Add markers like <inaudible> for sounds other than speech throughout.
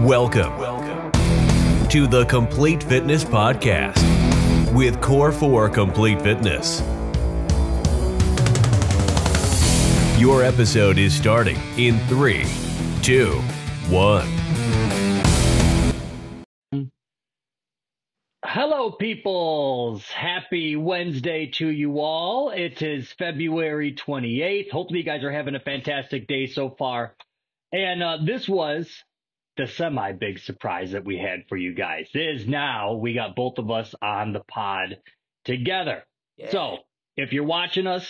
Welcome, welcome to the Complete Fitness Podcast with Core 4 Complete Fitness. Your episode is starting in three, two, one. Hello, peoples. Happy Wednesday to you all. It is February 28th. Hopefully, you guys are having a fantastic day so far. And uh, this was the semi big surprise that we had for you guys. Is now we got both of us on the pod together. Yeah. So if you're watching us,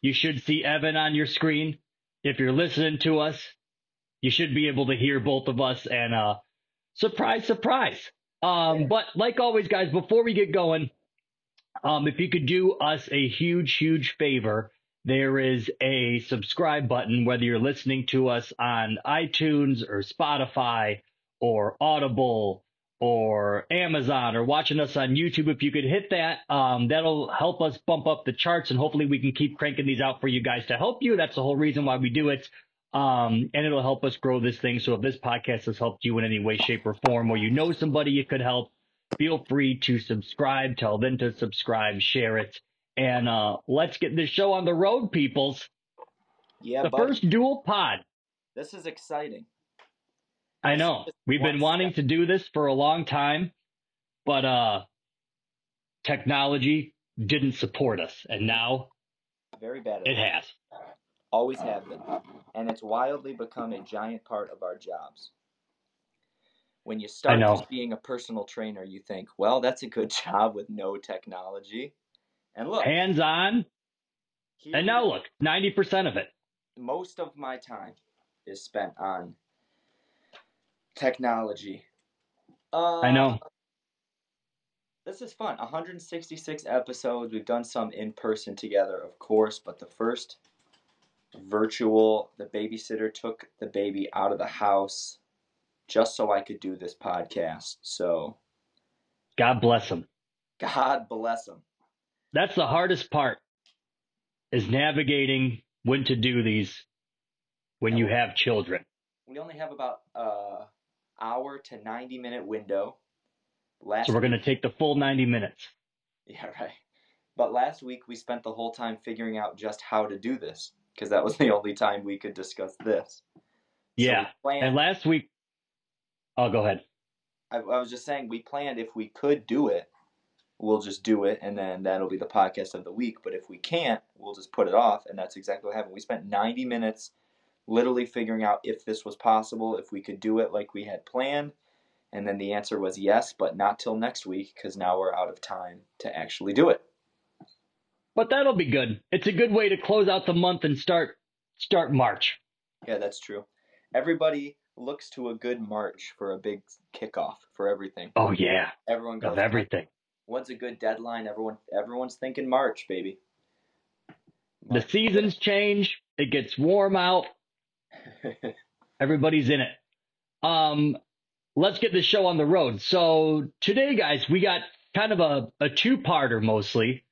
you should see Evan on your screen. If you're listening to us, you should be able to hear both of us. And uh, surprise, surprise. Um, but like always, guys, before we get going, um, if you could do us a huge, huge favor, there is a subscribe button, whether you're listening to us on iTunes or Spotify or Audible or Amazon or watching us on YouTube. If you could hit that, um, that'll help us bump up the charts and hopefully we can keep cranking these out for you guys to help you. That's the whole reason why we do it. Um, and it'll help us grow this thing. So if this podcast has helped you in any way, shape, or form, or you know somebody you could help, feel free to subscribe, tell them to subscribe, share it. And uh, let's get this show on the road, peoples. Yeah, the but first dual pod. this is exciting. I know. We've been wanting step. to do this for a long time, but uh technology didn't support us, and now Very bad. at it has. Always have been. And it's wildly become a giant part of our jobs. When you start being a personal trainer, you think, well, that's a good <laughs> job with no technology. And look, Hands on, here and now look, 90% of it. most of my time is spent on technology. Uh, I know. This is fun. 166 episodes. We've done some in person together, of course, but the first virtual, the babysitter took the baby out of the house just so I could do this podcast. So, God bless them. God bless him. That's the hardest part is navigating when to do these when you have children. We only have about a hour to 90 minute window. Last So we're going to take the full 90 minutes. Yeah, right. But last week we spent the whole time figuring out just how to do this because that was the only time we could discuss this. Yeah. planned, And last week, oh, go ahead. I, I was just saying we planned if we could do it, we'll just do it, and then that'll be the podcast of the week. But if we can't, we'll just put it off, and that's exactly what happened. We spent 90 minutes literally figuring out if this was possible, if we could do it like we had planned, and then the answer was yes, but not till next week because now we're out of time to actually do it. But that'll be good. It's a good way to close out the month and start start March. Yeah, that's true. Everybody looks to a good March for a big kickoff for everything. Oh yeah, Everyone goes, of everything. What's a good deadline? Everyone, everyone's thinking March, baby. The seasons change. It gets warm out. <laughs> Everybody's in it. Um, let's get this show on the road. So today, guys, we got kind of a, a two-parter mostly.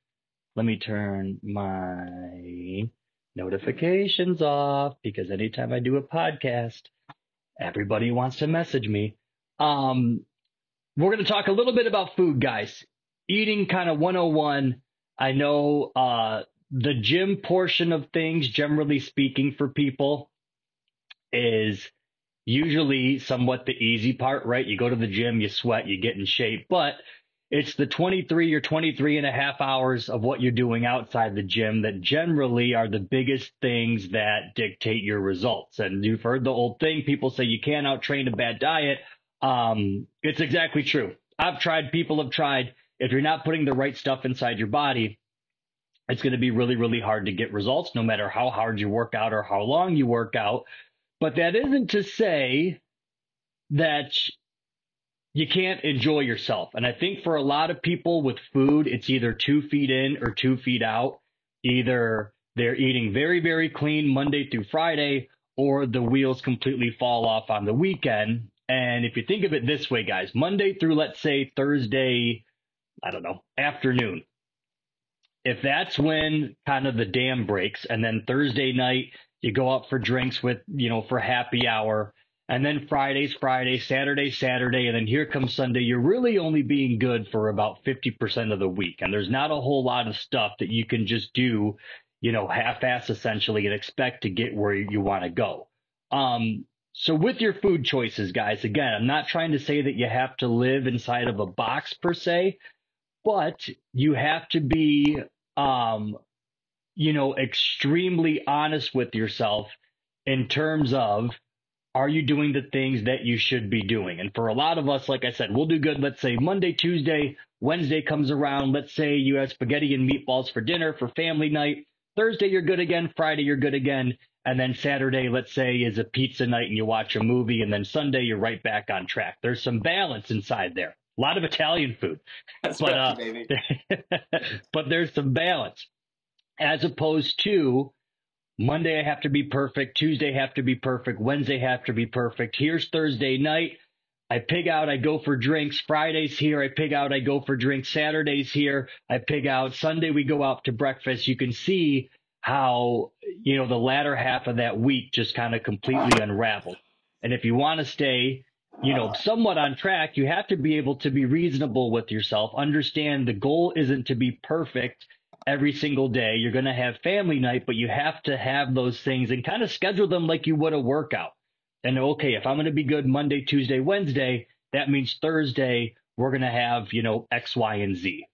Let me turn my notifications off because anytime I do a podcast, everybody wants to message me. Um, we're going to talk a little bit about food, guys. Eating kind of 101. I know, uh, the gym portion of things, generally speaking, for people is usually somewhat the easy part, right? You go to the gym, you sweat, you get in shape, but it's the 23 or 23 and a half hours of what you're doing outside the gym that generally are the biggest things that dictate your results. And you've heard the old thing. People say you can't out train a bad diet. Um, it's exactly true. I've tried, people have tried. If you're not putting the right stuff inside your body, it's going to be really, really hard to get results no matter how hard you work out or how long you work out. But that isn't to say that you can't enjoy yourself. And I think for a lot of people with food, it's either two feet in or two feet out. Either they're eating very, very clean Monday through Friday, or the wheels completely fall off on the weekend. And if you think of it this way, guys, Monday through, let's say, Thursday, I don't know, afternoon, if that's when kind of the dam breaks and then Thursday night you go out for drinks with, you know, for happy hour And then Friday's Friday, Saturday, Saturday, and then here comes Sunday. You're really only being good for about 50% of the week. And there's not a whole lot of stuff that you can just do, you know, half ass essentially and expect to get where you want to go. Um, so with your food choices, guys, again, I'm not trying to say that you have to live inside of a box per se, but you have to be, um, you know, extremely honest with yourself in terms of are you doing the things that you should be doing? And for a lot of us, like I said, we'll do good. Let's say Monday, Tuesday, Wednesday comes around. Let's say you have spaghetti and meatballs for dinner for family night. Thursday, you're good again. Friday, you're good again. And then Saturday, let's say, is a pizza night and you watch a movie. And then Sunday, you're right back on track. There's some balance inside there. A lot of Italian food. That's but, uh, baby. <laughs> but there's some balance as opposed to Monday I have to be perfect, Tuesday have to be perfect, Wednesday have to be perfect. Here's Thursday night. I pig out, I go for drinks. Fridays here, I pig out, I go for drinks. Saturdays here, I pig out. Sunday we go out to breakfast. You can see how, you know, the latter half of that week just kind of completely unraveled. And if you want to stay, you know, somewhat on track, you have to be able to be reasonable with yourself. Understand the goal isn't to be perfect every single day. You're going to have family night, but you have to have those things and kind of schedule them like you would a workout. And okay, if I'm going to be good Monday, Tuesday, Wednesday, that means Thursday we're going to have, you know, X, Y, and Z.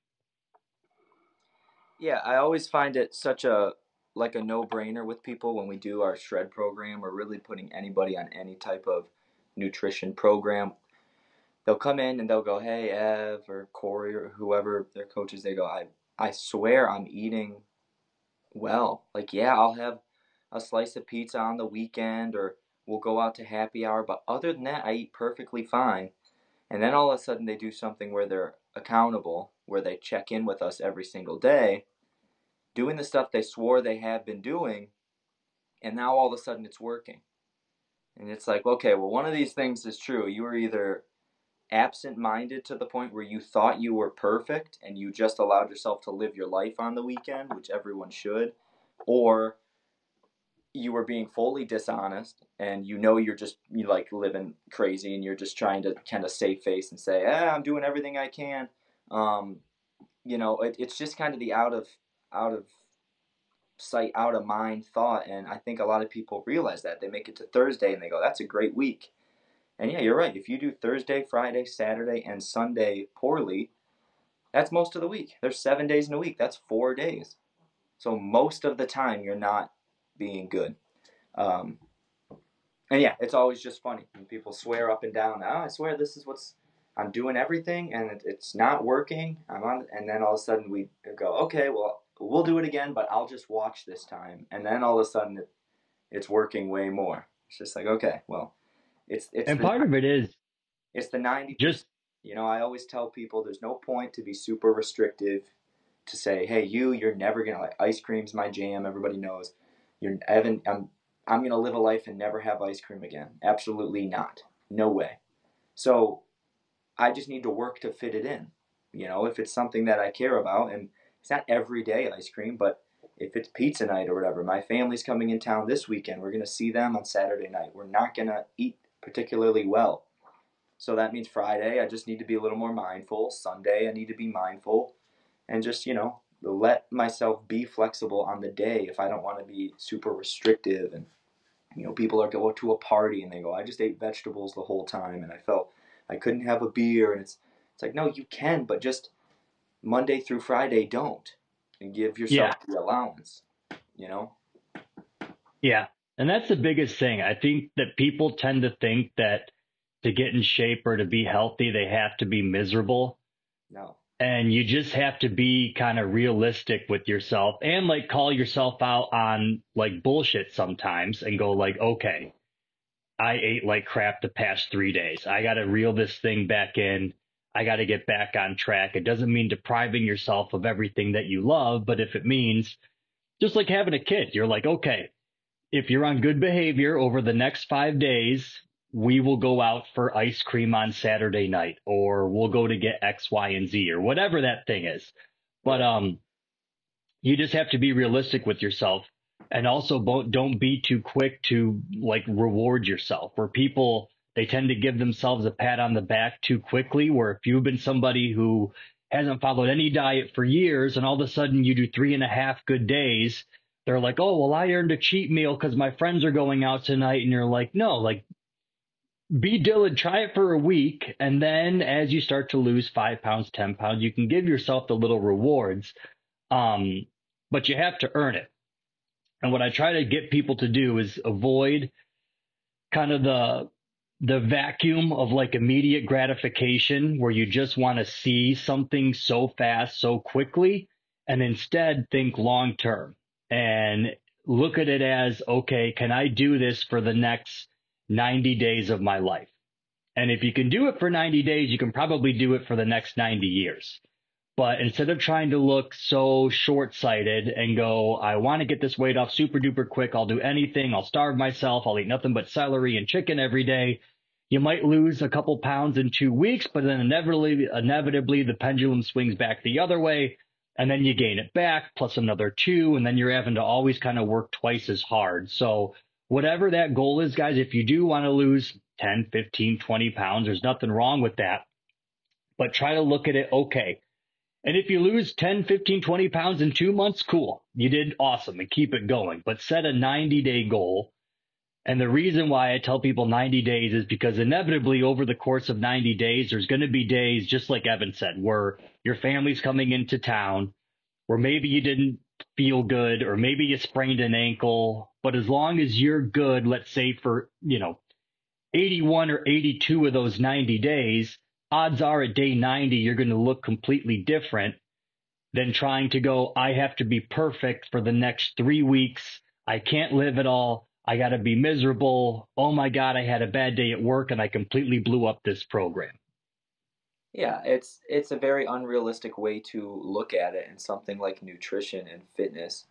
Yeah, I always find it such a like a no-brainer with people when we do our shred program or really putting anybody on any type of nutrition program. They'll come in and they'll go, "Hey, Ev or Corey or whoever their coaches," they go, "I I swear I'm eating well. Like, yeah, I'll have a slice of pizza on the weekend or we'll go out to happy hour, but other than that, I eat perfectly fine." And then all of a sudden they do something where they're accountable, where they check in with us every single day, doing the stuff they swore they have been doing, and now all of a sudden it's working. And it's like, okay, well, one of these things is true. You were either absent minded to the point where you thought you were perfect and you just allowed yourself to live your life on the weekend, which everyone should, or you were being fully dishonest and you know you're just you like living crazy and you're just trying to kind of save face and say, eh, I'm doing everything I can. Um, you know, it, it's just kind of the out of out of sight, out of mind thought. And I think a lot of people realize that. They make it to Thursday and they go, that's a great week. And yeah, you're right. If you do Thursday, Friday, Saturday, and Sunday poorly, that's most of the week. There's seven days in a week. That's four days. So most of the time, you're not being good. Um, and yeah, it's always just funny when people swear up and down. Oh, I swear this is what's I'm doing everything, and it, it's not working. I'm on, and then all of a sudden we go, okay, well we'll do it again, but I'll just watch this time. And then all of a sudden it, it's working way more. It's just like, okay, well, it's it's And the, part of it is it's the ninety. just You know, I always tell people there's no point to be super restrictive. To say, hey, you, you're never gonna like ice cream's my jam. Everybody knows. You're Evan. I'm I'm gonna live a life and never have ice cream again. Absolutely not. No way. So I just need to work to fit it in. You know, if it's something that I care about, and it's not every day ice cream, but if it's pizza night or whatever, my family's coming in town this weekend. We're going to see them on Saturday night. We're not going to eat particularly well. So that means Friday, I just need to be a little more mindful. Sunday, I need to be mindful and just, you know, let myself be flexible on the day if I don't want to be super restrictive. And, you know, people are going to a party and they go, I just ate vegetables the whole time and I felt I couldn't have a beer. And it's, it's like, no, you can, but just Monday through Friday, don't. And give yourself the allowance, you know? Yeah. And that's the biggest thing. I think that people tend to think that to get in shape or to be healthy, they have to be miserable. No. And you just have to be kind of realistic with yourself and like call yourself out on like bullshit sometimes and go like, okay, I ate like crap the past three days. I got to reel this thing back in. I got to get back on track. It doesn't mean depriving yourself of everything that you love, but if it means just like having a kid, you're like, okay, if you're on good behavior over the next five days, we will go out for ice cream on Saturday night, or we'll go to get X, Y, and Z, or whatever that thing is. But um, you just have to be realistic with yourself. and also don't be too quick to like reward yourself where people they tend to give themselves a pat on the back too quickly where if you've been somebody who hasn't followed any diet for years and all of a sudden you do three and a half good days they're like oh well i earned a cheat meal because my friends are going out tonight. And you're like no like be diligent try it for a week and then as you start to lose five pounds ten pounds you can give yourself the little rewards um, but you have to earn it. And what I try to get people to do is avoid kind of the the vacuum of like immediate gratification where you just want to see something so fast, so quickly, and instead think long term and look at it as okay, can I do this for the next 90 days of my life? And if you can do it for 90 days, you can probably do it for the next 90 years. But instead of trying to look so short sighted and go, I want to get this weight off super duper quick. I'll do anything. I'll starve myself. I'll eat nothing but celery and chicken every day. You might lose a couple pounds in two weeks, but then inevitably, inevitably the pendulum swings back the other way and then you gain it back plus another two. And then you're having to always kind of work twice as hard. So whatever that goal is, guys, if you do want to lose 10, 15, 20 pounds, there's nothing wrong with that. But try to look at it. Okay and if you lose 10, 15, 20 pounds in two months, cool. You did awesome and keep it going. But set a 90 day goal. And the reason why I tell people 90 days is because inevitably over the course of 90 days, there's going to be days, just like Evan said, where your family's coming into town, where maybe you didn't feel good, or maybe you sprained an ankle. But as long as you're good, let's say for, you know, 81 or 82 of those 90 days, odds are at day 90, you're going to look completely different than trying to go, I have to be perfect for the next three weeks. I can't live at all. I got to be miserable. Oh my God, I had a bad day at work and I completely blew up this program. Yeah, it's it's a very unrealistic way to look at it and something like nutrition and fitness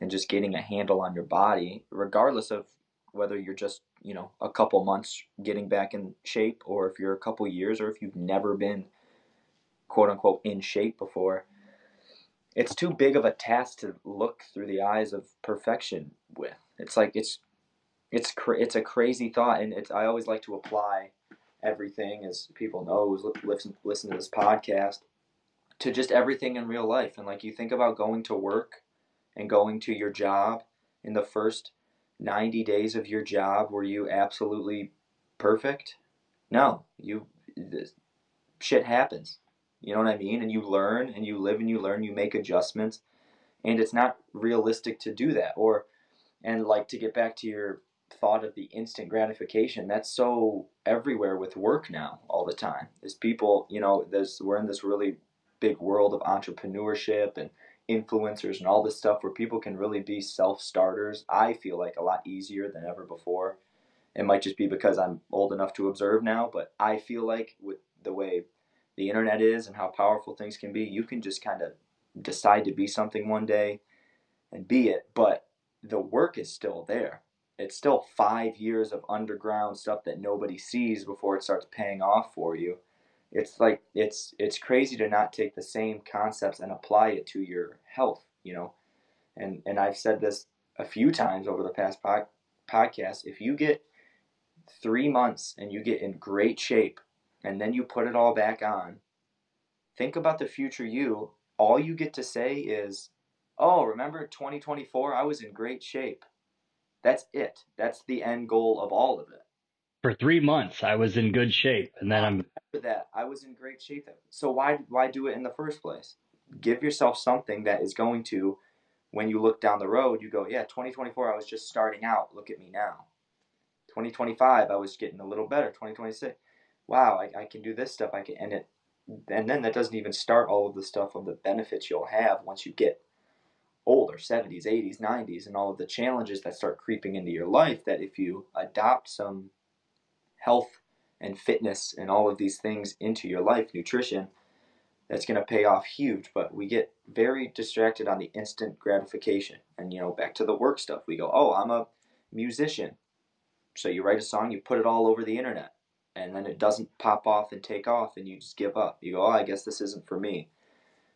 and just getting a handle on your body, regardless of whether you're just you know a couple months getting back in shape or if you're a couple years or if you've never been quote unquote in shape before it's too big of a task to look through the eyes of perfection with. It's like it's it's cra- it's a crazy thought and it's i always like to apply everything as people know who's listen, listen to this podcast to just everything in real life. And like you think about going to work and going to your job in the first 90 days of your job were you absolutely perfect? No, you this, shit happens. You know what I mean? And you learn and you live and you learn, you make adjustments. And it's not realistic to do that or and like to get back to your thought of the instant gratification, that's so everywhere with work now all the time. Is people, you know, there's we're in this really big world of entrepreneurship and influencers and all this stuff where people can really be self starters, I feel like a lot easier than ever before. It might just be because I'm old enough to observe now, but I feel like with the way the internet is and how powerful things can be, you can just kind of decide to be something one day and be it, but the work is still there. It's still five years of underground stuff that nobody sees before it starts paying off for you it's like it's it's crazy to not take the same concepts and apply it to your health you know? And and i've said this a few times over the past pod, podcast if you get three months and you get in great shape and then you put it all back on think about the future you all you get to say is oh remember 2024 i was in great shape. That's it. That's the end goal of all of it. For three months I was in good shape, and then I'm that I was in great shape. So why why do it in the first place? Give yourself something that is going to, when you look down the road, you go, yeah, 2024 I was just starting out. Look at me now. 2025 I was getting a little better. 2026, wow, I, I can do this stuff. I can and it, and then that doesn't even start all of the stuff of the benefits you'll have once you get older 70s 80s 90s and all of the challenges that start creeping into your life that if you adopt some health and fitness and all of these things into your life, nutrition, that's going to pay off huge. But we get very distracted on the instant gratification. And, you know, back to the work stuff. We go, oh, I'm a musician. So you write a song, you put it all over the internet. And then it doesn't pop off and take off, and you just give up. You go, oh, I guess this isn't for me.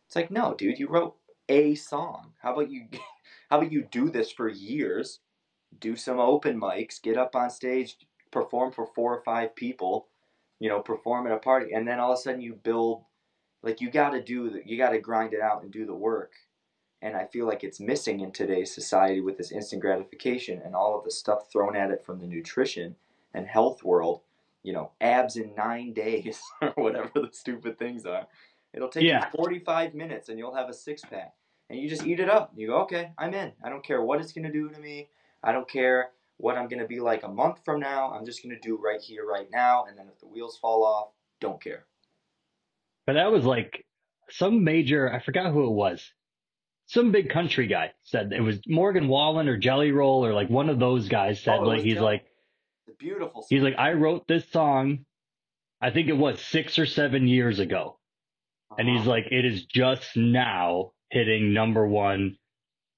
It's like, no, dude, you wrote a song. How about you <laughs> How about you do this for years, do some open mics, get up on stage, perform for four or five people, you know, perform at a party, and then all of a sudden you build, like you got to do, the, you got to grind it out and do the work. And I feel like it's missing in today's society with this instant gratification and all of the stuff thrown at it from the nutrition and health world. You know, abs in nine days <laughs> or whatever the stupid things are. It'll take Yeah. you 45 minutes and you'll have a six pack. And you just eat it up. You go, okay, I'm in. I don't care what it's going to do to me. I don't care what I'm going to be like a month from now. I'm just going to do right here, right now. And then if the wheels fall off, don't care. But that was like some major, I forgot who it was. Some big country guy said it was Morgan Wallen or Jelly Roll or like one of those guys said Oh, like he's Jelly- like It's beautiful. he's like I wrote this song I think it was 6 or 7 years ago and he's Uh-huh. like it is just now hitting number 1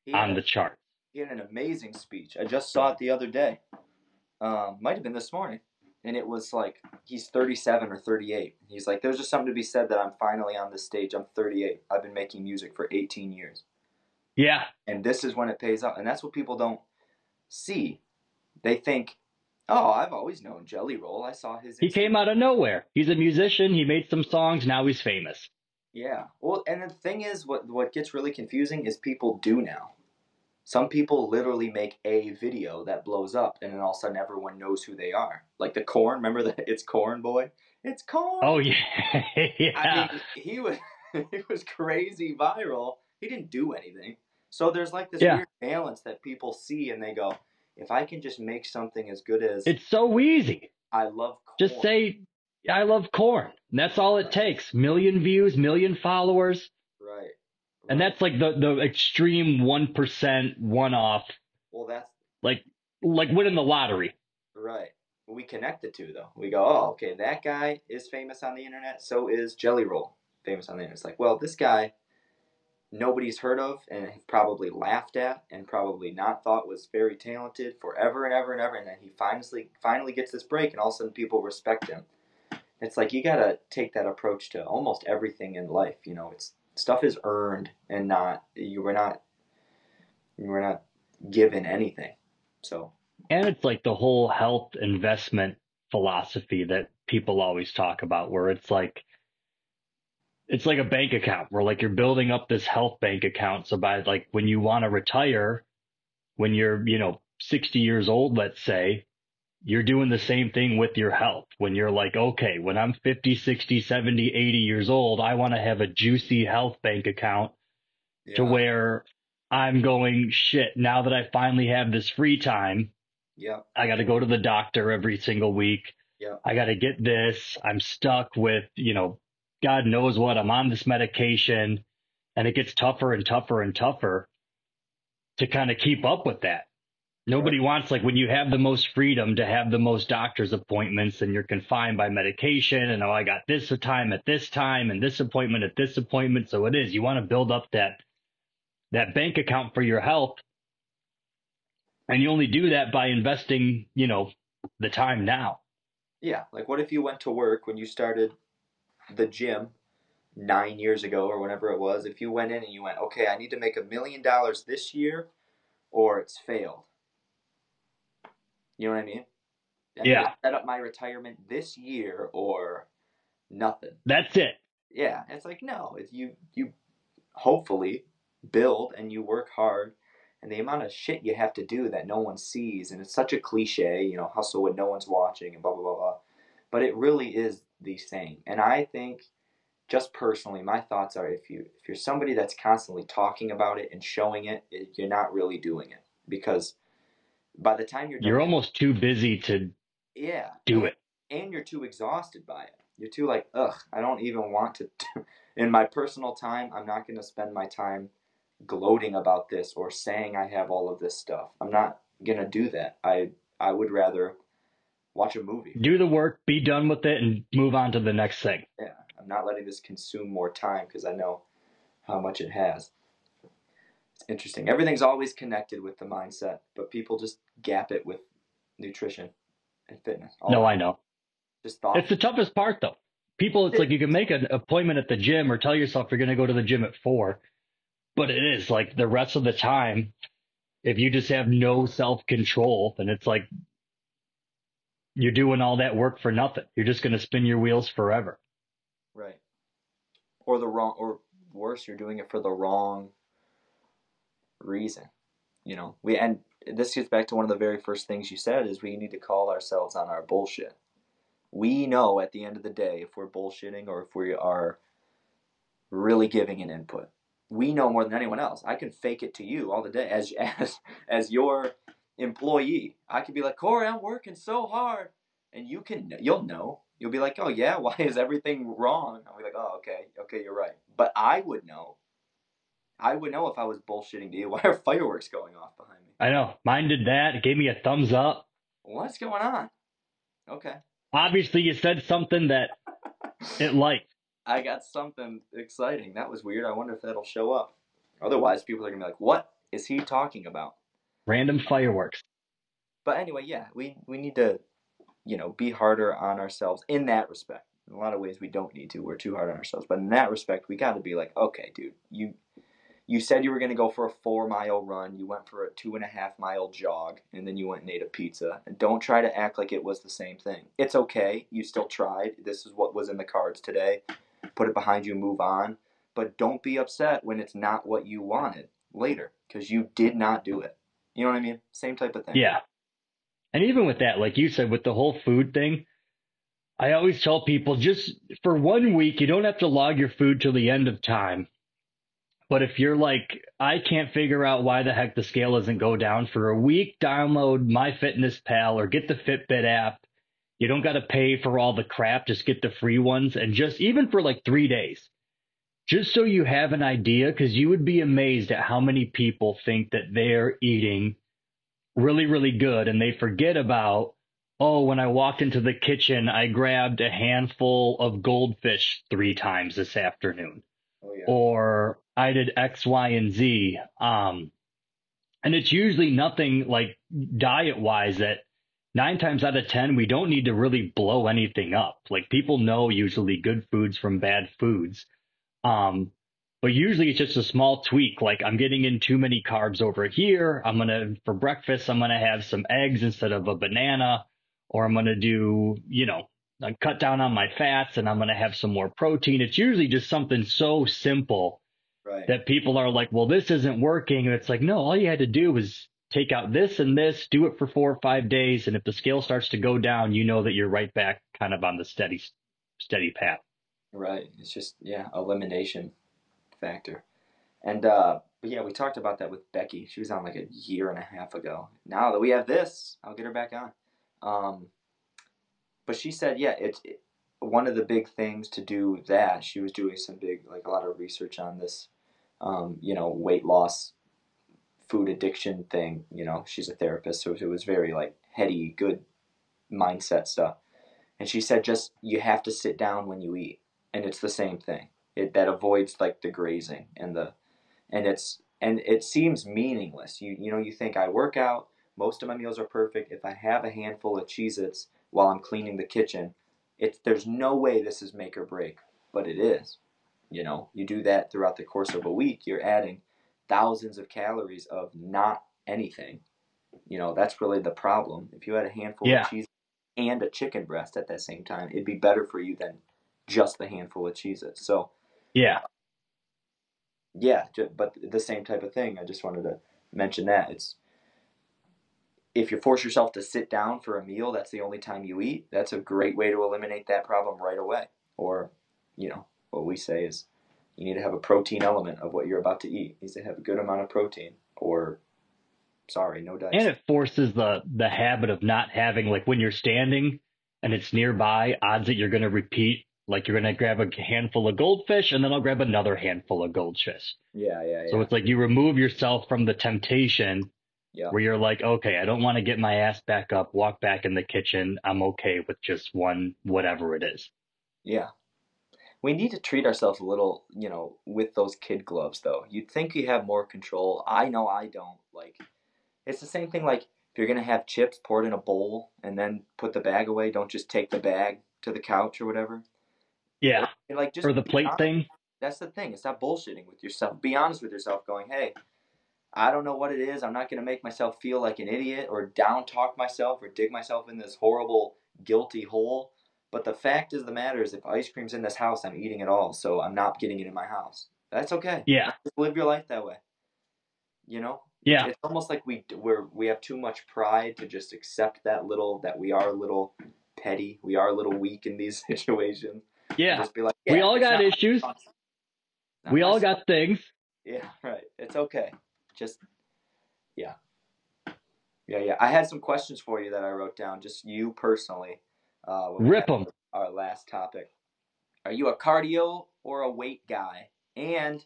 He on the chart. He had an amazing speech. I just saw it the other day. Um, might have been this morning. And it was like, he's 37 or 38. He's like, there's just something to be said that I'm finally on this stage. I'm 38. I've been making music for 18 years. Yeah. And this is when it pays off. And that's what people don't see. They think, oh, I've always known Jelly Roll. I saw his. He came out of nowhere. He's a musician, he made some songs, now he's famous. Yeah. Well, and the thing is, what what gets really confusing is people do now. Some people literally make a video that blows up, and then all of a sudden everyone knows who they are. Like the corn. Remember the <laughs> it's corn boy. It's corn. Oh yeah. yeah. <laughs> I mean, he was <laughs> he was crazy viral. He didn't do anything. So there's like this Yeah. weird balance that people see, and they go, if I can just make something as good as it's so easy. I love corn. Just say, I love corn. And that's all it takes. Million views, million followers. right. And that's like the, the extreme 1% one off, well, that's like, like winning the lottery. Right. We connect the two though. We go, oh, okay, that guy is famous on the internet. So is Jelly Roll famous on the internet. It's like, well, this guy nobody's heard of and probably laughed at and probably not thought was very talented forever and ever and ever. And then he finally finally gets this break, and all of a sudden people respect him. It's like you gotta take that approach to almost everything in life. You know, it's stuff is earned and not you were not you were not given anything. So And it's like the whole health investment philosophy that people always talk about, where it's like, it's like a bank account where like you're building up this health bank account. So by like when you want to retire, when you're, you know, 60 years old, let's say, you're doing the same thing with your health. When you're like, okay, when I'm 50, 60, 70, 80 years old, I want to have a juicy health bank account to where I'm going, shit, now that I finally have this free time, yeah. I got to go to the doctor every single week. Yeah. I got to get this. I'm stuck with, you know, God knows what. I'm on this medication and it gets tougher and tougher and tougher to kind of keep up with that. Nobody wants like when you have the most freedom to have the most doctor's appointments and you're confined by medication and oh I got this time at this time and this appointment at this appointment. So it is. You want to build up that that bank account for your health. And you only do that by investing, you know, the time now. Yeah, like what if you went to work when you started the gym nine years ago or whenever it was? If you went in and you went, okay, I need to make a million dollars this year or it's failed. You know what I mean? To Yeah. Set up my retirement this year or nothing. That's it. Yeah, and it's like no, if you you hopefully build and you work hard, and the amount of shit you have to do that no one sees, and it's such a cliche, you know, hustle when no one's watching and blah blah blah blah, but it really is the same. And I think, just personally, my thoughts are if you if you're somebody that's constantly talking about it and showing it, it you're not really doing it because by the time you're done, You're almost too busy to yeah do it. and you're too exhausted by it. You're too like, ugh, I don't even want to. <laughs> In my personal time, I'm not going to spend my time gloating about this or saying I have all of this stuff. I'm not going to do that. I I would rather watch a movie. Do the work, be done with it, and move on to the next thing. Yeah, I'm not letting this consume more time because I know how much it has. It's interesting. Everything's always connected with the mindset, but people just gap it with nutrition and fitness. All No, I know. just thought. It's the toughest part, though. People, it's like you can make an appointment at the gym or tell yourself you're going to go to the gym at four, but it is like the rest of the time if you just have no self control, then it's like you're doing all that work for nothing. You're just going to spin your wheels forever. Right. Or the wrong, or worse, you're doing it for the wrong reason. You know, we and this gets back to one of the very first things you said is we need to call ourselves on our bullshit. We know at the end of the day if we're bullshitting or if we are really giving an input. We know more than anyone else. I can fake it to you all the day as <laughs> as as your employee. I could be like, Corey, I'm working so hard, and you can you'll know. You'll be like, oh yeah, <laughs> why is everything wrong? I'll be like, oh okay, okay, you're right. But I would know. I would know if I was bullshitting to you. <laughs> Why are fireworks going off behind me? I know. Mine did that. It gave me a thumbs up. What's going on? Okay. Obviously, you said something that <laughs> it liked. I got something exciting. That was weird. I wonder if that'll show up. Otherwise, people are gonna be like, "What is he talking about?" Random fireworks. But anyway, yeah, we we need to, you know, be harder on ourselves in that respect. In a lot of ways, we don't need to. We're too hard on ourselves. But in that respect, we got to be like, okay, dude, you you said you were going to go for a four mile run. You went for a two and a half mile jog, and then you went and ate a pizza. And don't try to act like it was the same thing. It's okay. You still tried. This is what was in the cards today. Put it behind you, move on. But don't be upset when it's not what you wanted later because you did not do it. You know what I mean? Same type of thing. Yeah. And even with that, like you said, with the whole food thing, I always tell people just for one week, you don't have to log your food till the end of time. But if you're like, I can't figure out why the heck the scale doesn't go down for a week, download MyFitnessPal or get the Fitbit app. You don't got to pay for all the crap. Just get the free ones and just even for like three days, just so you have an idea, because you would be amazed at how many people think that they're eating really, really good and they forget about, oh, when I walked into the kitchen, I grabbed a handful of goldfish three times this afternoon. Oh, yeah. Or I did X, Y, and Z. Um, and it's usually nothing like diet wise that nine times out of 10, we don't need to really blow anything up. Like people know usually good foods from bad foods. Um, but usually it's just a small tweak. Like I'm getting in too many carbs over here. I'm going to, for breakfast, I'm going to have some eggs instead of a banana, or I'm going to do, you know, cut down on my fats and I'm going to have some more protein. It's usually just something so simple Right. that people are like, well, this isn't working. And it's like, no, all you had to do was take out this and this, do it for four or five days. And if the scale starts to go down, you know that you're right back kind of on the steady, steady path. Right. It's just yeah, elimination factor. And uh but yeah, we talked about that with Becky. She was on like a year and a half ago. Now that we have this, I'll get her back on. Um but she said, yeah, it's it, one of the big things to do that. She was doing some big like a lot of research on this um, you know, weight loss food addiction thing, you know, she's a therapist, so it was very like heady, good mindset stuff. And she said just you have to sit down when you eat and it's the same thing. It that avoids like the grazing and the and it's and it seems meaningless. You you know you think I work out, most of my meals are perfect. If I have a handful of Cheez-Its while I'm cleaning the kitchen, it's there's no way this is make or break, but it is. You know, you do that throughout the course of a week, you're adding thousands of calories of not anything. You know, that's really the problem. If you had a handful Yeah. of cheese and a chicken breast at that same time, it'd be better for you than just the handful of Cheez-Its. So, Yeah. yeah, but the same type of thing. I just wanted to mention that. It's if you force yourself to sit down for a meal, that's the only time you eat. That's a great way to eliminate that problem right away. Or, you know, what we say is you need to have a protein element of what you're about to eat. It needs to have a good amount of protein. Or, sorry, no diet. And it forces the, the habit of not having, like when you're standing and it's nearby, odds that you're going to repeat. Like you're going to grab a handful of goldfish and then I'll grab another handful of goldfish. yeah, yeah, yeah. So it's like you remove yourself from the temptation yeah. where you're like, okay, I don't want to get my ass back up, walk back in the kitchen. I'm okay with just one, whatever it is. Yeah. We need to treat ourselves a little, you know, with those kid gloves though. You'd think you have more control. I know I don't. Like it's the same thing like if you're going to have chips, pour it in a bowl and then put the bag away. Don't just take the bag to the couch or whatever. Yeah. Like just Or the plate honest. thing. That's the thing. It's not bullshitting with yourself. Be honest with yourself going, "Hey, I don't know what it is. I'm not going to make myself feel like an idiot or down talk myself or dig myself in this horrible, guilty hole. But the fact is, the matter is, if ice cream's in this house, I'm eating it all. So I'm not getting it in my house. That's okay. Yeah. Just live your life that way. You know? Yeah. It's almost like we we're, we have too much pride to just accept that little that we are a little petty, we are a little weak in these <laughs> situations. Yeah. Just be like, we all got issues. We all got things. Yeah, right. It's okay. Just yeah. Yeah, yeah. I had some questions for you that I wrote down, just you personally. Uh, Rip them. Our last topic. Are you a cardio or a weight guy? And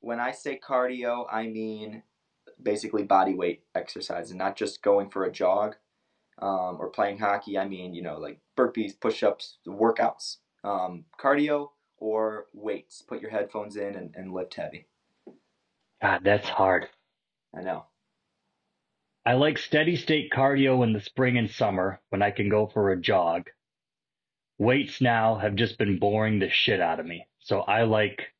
when I say cardio, I mean basically body weight exercise, and not just going for a jog um, or playing hockey. I mean, you know, like burpees, push-ups, workouts. Um, cardio or weights. Put your headphones in and, and lift heavy. God, that's hard. I know. I like steady state cardio in the spring and summer when I can go for a jog. Weights now have just been boring the shit out of me. So I like,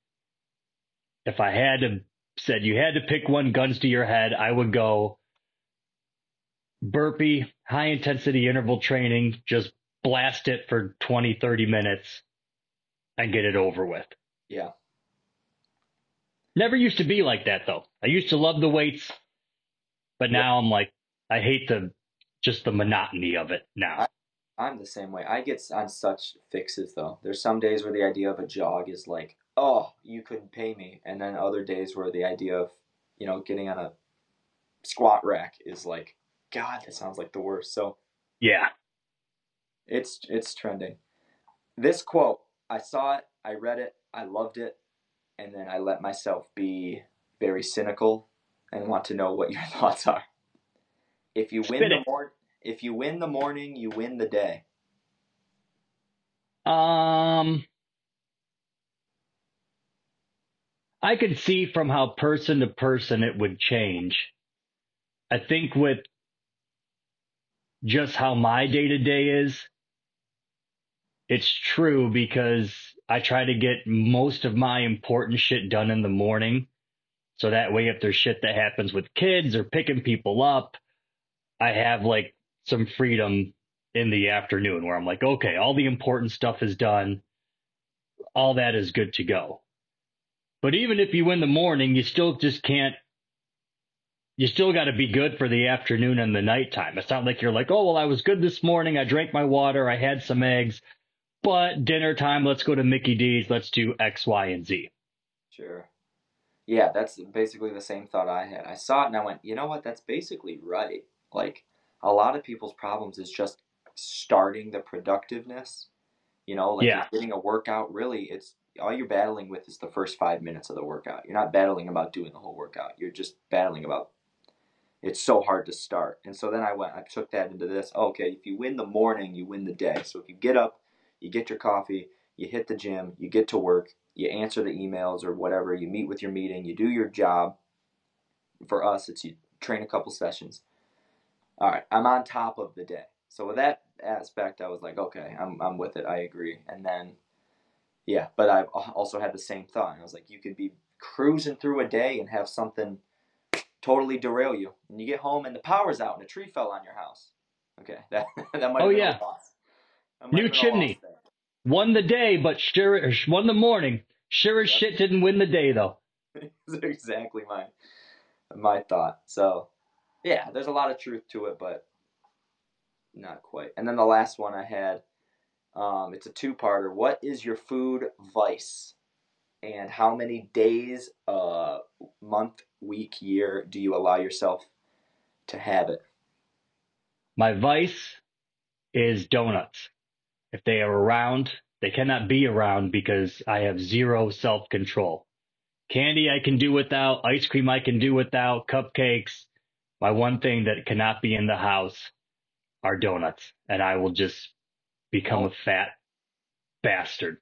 if I had to, said you had to pick one guns to your head, I would go burpee, high intensity interval training, just blast it for 20, 30 minutes and get it over with. Yeah. Never used to be like that though. I used to love the weights, but now I'm like, I hate the, just the monotony of it now. I'm the same way. I get on such fixes though. There's some days where the idea of a jog is like, oh, you couldn't pay me, and then other days where the idea of, you know, getting on a squat rack is like, God, that sounds like the worst. So Yeah. it's it's trending. This quote, I saw it, I read it, I loved it, and then I let myself be very cynical and want to know what your <laughs> thoughts are. If you win the mor- if you win the morning, you win the day. Um, I could see from how person to person it would change. I think with just how my day to day is, it's true because I try to get most of my important shit done in the morning. So that way, if there's shit that happens with kids or picking people up, I have like some freedom in the afternoon where I'm like, okay, all the important stuff is done. All that is good to go. But even if you win the morning, you still just can't, you still got to be good for the afternoon and the nighttime. It's not like you're like, oh, well, I was good this morning. I drank my water. I had some eggs, but dinner time, let's go to Mickey D's. Let's do X, Y, and Z. Sure. Yeah, that's basically the same thought I had. I saw it and I went, you know what? That's basically right. Like a lot of people's problems is just starting the productiveness. You know, like Yeah. getting a workout. Really, it's all you're battling with is the first five minutes of the workout. You're not battling about doing the whole workout. You're just battling about. It's so hard to start, and so then I went. I took that into this. Okay, if you win the morning, you win the day. So if you get up, you get your coffee, you hit the gym, you get to work, you answer the emails or whatever, you meet with your meeting, you do your job. For us, it's you train a couple sessions. All right, I'm on top of the day. So with that aspect, I was like, okay, I'm I'm with it. I agree. And then, yeah, but I've also had the same thought. I was like, you could be cruising through a day and have something totally derail you, and you get home and the power's out and a tree fell on your house. Okay, <laughs> that that might. Oh, been yeah. a loss. New have chimney. Won the day, but sure, won the morning. Sure as Yep. shit didn't win the day though. <laughs> Exactly my my thought. So yeah, there's a lot of truth to it, but not quite. And then the last one I had, um, it's a two-parter. What is your food vice, and how many days, uh, month, week, year do you allow yourself to have it? My vice is donuts. If they are around, they cannot be around because I have zero self control. Candy I can do without, ice cream I can do without, cupcakes. My one thing that cannot be in the house are donuts, and I will just become a fat bastard.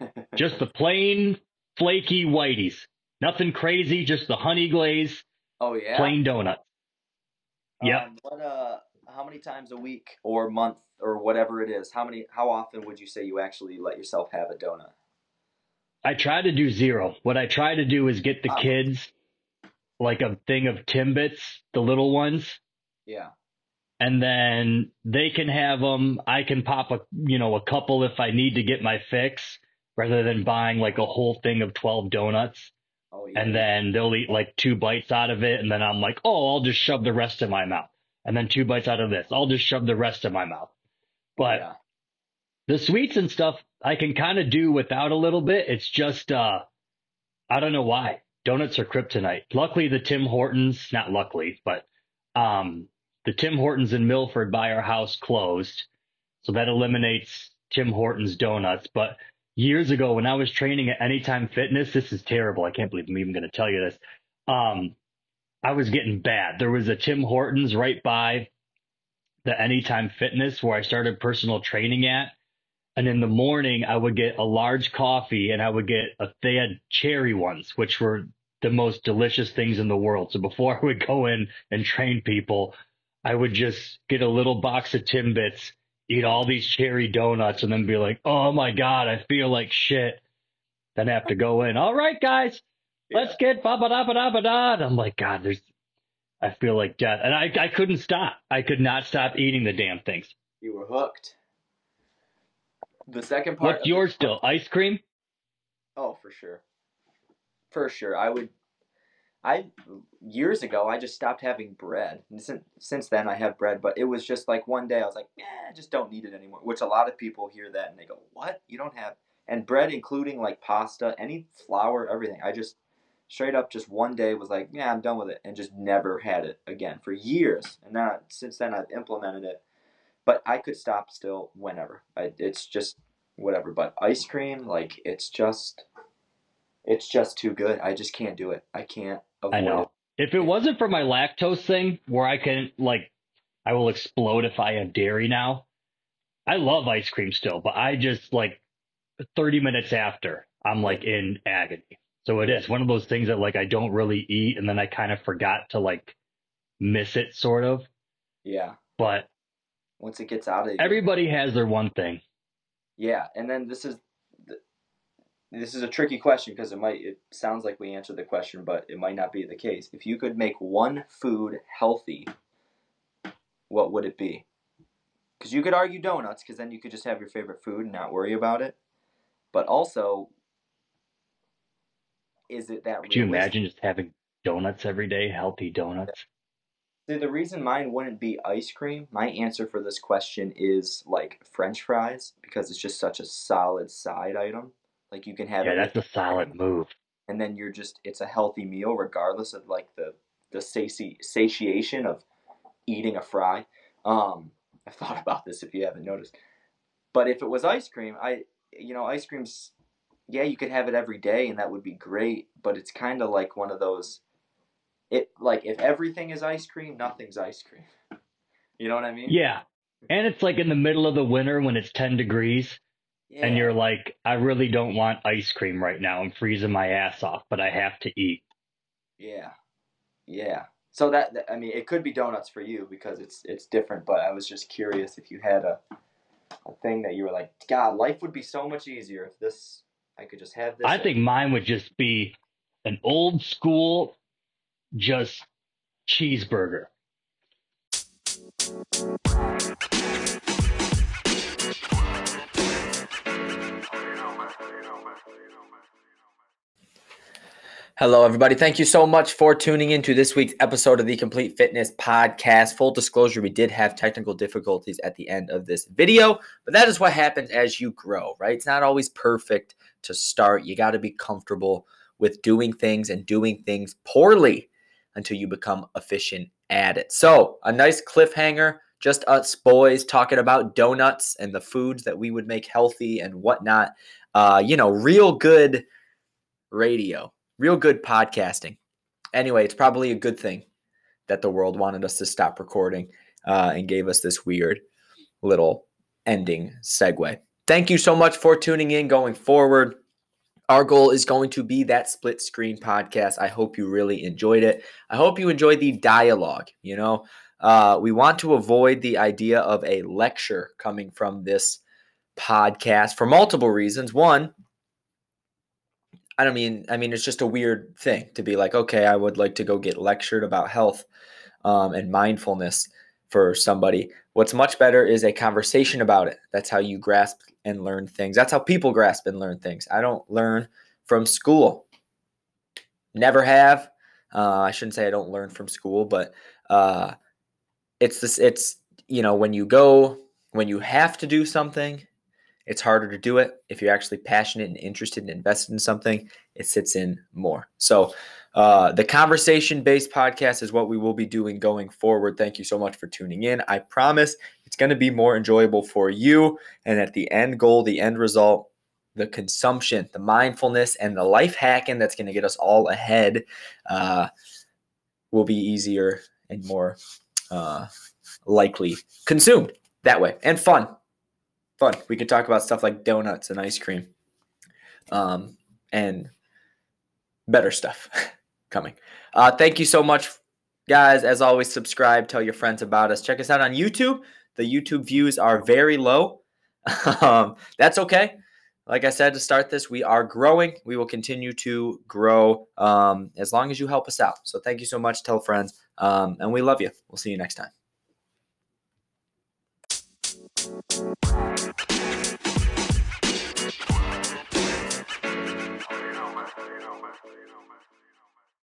<laughs> Just the plain flaky whiteys. Nothing crazy, just the honey glaze, oh yeah. plain donut. Yep. Um, what uh, how many times a week or month or whatever it is? How many? How often would you say you actually let yourself have a donut? I try to do zero. What I try to do is get the Ah. kids like a thing of Timbits, the little ones, Yeah. and then they can have them. I can pop a you know a couple if I need to get my fix, rather than buying like a whole thing of twelve donuts, Oh yeah. and then they'll eat like two bites out of it, and then I'm like, oh, I'll just shove the rest in my mouth, and then two bites out of this, I'll just shove the rest in my mouth. But yeah. the sweets and stuff I can kind of do without a little bit. It's just uh I don't know why. Donuts are kryptonite. Luckily the Tim Hortons, not luckily, but um the Tim Hortons in Milford by our house closed. So that eliminates Tim Hortons donuts, but years ago when I was training at Anytime Fitness, this is terrible. I can't believe I'm even going to tell you this. Um I was getting bad. There was a Tim Hortons right by the Anytime Fitness where I started personal training at. And in the morning, I would get a large coffee and I would get a, they had cherry ones, which were the most delicious things in the world. So before <laughs> I would go in and train people, I would just get a little box of Timbits, eat all these cherry donuts, and then be like, oh my God, I feel like shit. Then have to go in. All right, guys, let's get ba ba da ba da ba da. And I'm like, God, there's, I feel like death. And I, I couldn't stop. I could not stop eating the damn things. You were hooked. The second part. What's yours still? Ice cream? Oh, for sure. For sure. I would I years ago I just stopped having bread. And since since then I have bread, but it was just like one day I was like, "Yeah, I just don't need it anymore." Which a lot of people hear that and they go, "What? You don't have and bread including like pasta, any flour, everything." I just straight up just one day was like, "Yeah, I'm done with it." And just never had it again for years. And then since then I've implemented it. But I could stop still whenever. I, it's just whatever, but ice cream like it's just it's just too good. I just can't do it. I can't avoid I know. it. If it wasn't for my lactose thing, where I can like, I will explode if I have dairy now. I love ice cream still, but I just like 30 minutes after, I'm like in agony. So it is one of those things that like I don't really eat, and then I kind of forgot to like miss it, sort of. Yeah. But Once it gets out of you. everybody has their one thing. Yeah, and then this is this is a tricky question because it might it sounds like we answered the question, but it might not be the case. If you could make one food healthy, what would it be? Because you could argue donuts, because then you could just have your favorite food and not worry about it. But also, is it that? Could you imagine just having donuts every day, healthy donuts? See, the reason mine wouldn't be ice cream, my answer for this question is like French fries because it's just such a solid side item. Like you can have Yeah, that's a solid move. and then you're just it's a healthy meal regardless of like the the sati- satiation of eating a fry. Um, I've <laughs> thought about this if you haven't noticed. But if it was ice cream, I you know ice cream's yeah you could have it every day and that would be great. But it's kind of like one of those. It like if everything is ice cream, nothing's ice cream. You know what I mean? Yeah. And it's like in the middle of the winter when it's 10 degrees Yeah. and you're like, I really don't want ice cream right now. I'm freezing my ass off, but I have to eat. Yeah, yeah. So that, that- I mean, it could be donuts for you because it's it's different. But I was just curious if you had a a thing that you were like, God, life would be so much easier if this I could just have this. I think mine would just be an old school, just cheeseburger. Hello, everybody. Thank you so much for tuning into this week's episode of the Complete Fitness Podcast. Full disclosure, we did have technical difficulties at the end of this video, but that is what happens as you grow, right? It's not always perfect to start. You got to be comfortable with doing things and doing things poorly until you become efficient at it. So, a nice cliffhanger, just us boys talking about donuts and the foods that we would make healthy and whatnot. Uh, you know, real good radio real good podcasting. Anyway, it's probably a good thing that the world wanted us to stop recording uh, and gave us this weird little ending segue. Thank you so much for tuning in going forward. Our goal is going to be that split screen podcast. I hope you really enjoyed it. I hope you enjoyed the dialogue. You know, uh, we want to avoid the idea of a lecture coming from this podcast for multiple reasons. One, I don't mean I mean it's just a weird thing to be like, okay, I would like to go get lectured about health um, and mindfulness for somebody. What's much better is a conversation about it. That's how you grasp and learn things. That's how people grasp and learn things. I don't learn from school. Never have. Uh, I shouldn't say I don't learn from school, but uh, it's this. It's you know when you go when you have to do something, it's harder to do it. If you're actually passionate and interested and invested in something, it sits in more. So uh, the conversation based podcast is what we will be doing going forward. Thank you so much for tuning in. I promise it's going to be more enjoyable for you. And at the end goal, the end result, the consumption, the mindfulness, and the life hacking that's going to get us all ahead uh, will be easier and more uh, likely consumed that way and fun. Fun. We could talk about stuff like donuts and ice cream um, and better stuff <laughs> coming. Uh, thank you so much, guys. As always, subscribe, tell your friends about us. Check us out on YouTube. The YouTube views are very low. <laughs> um, that's okay. Like I said to start this, we are growing. We will continue to grow um, as long as you help us out. So thank you so much. Tell friends. Um, and we love you. We'll see you next time.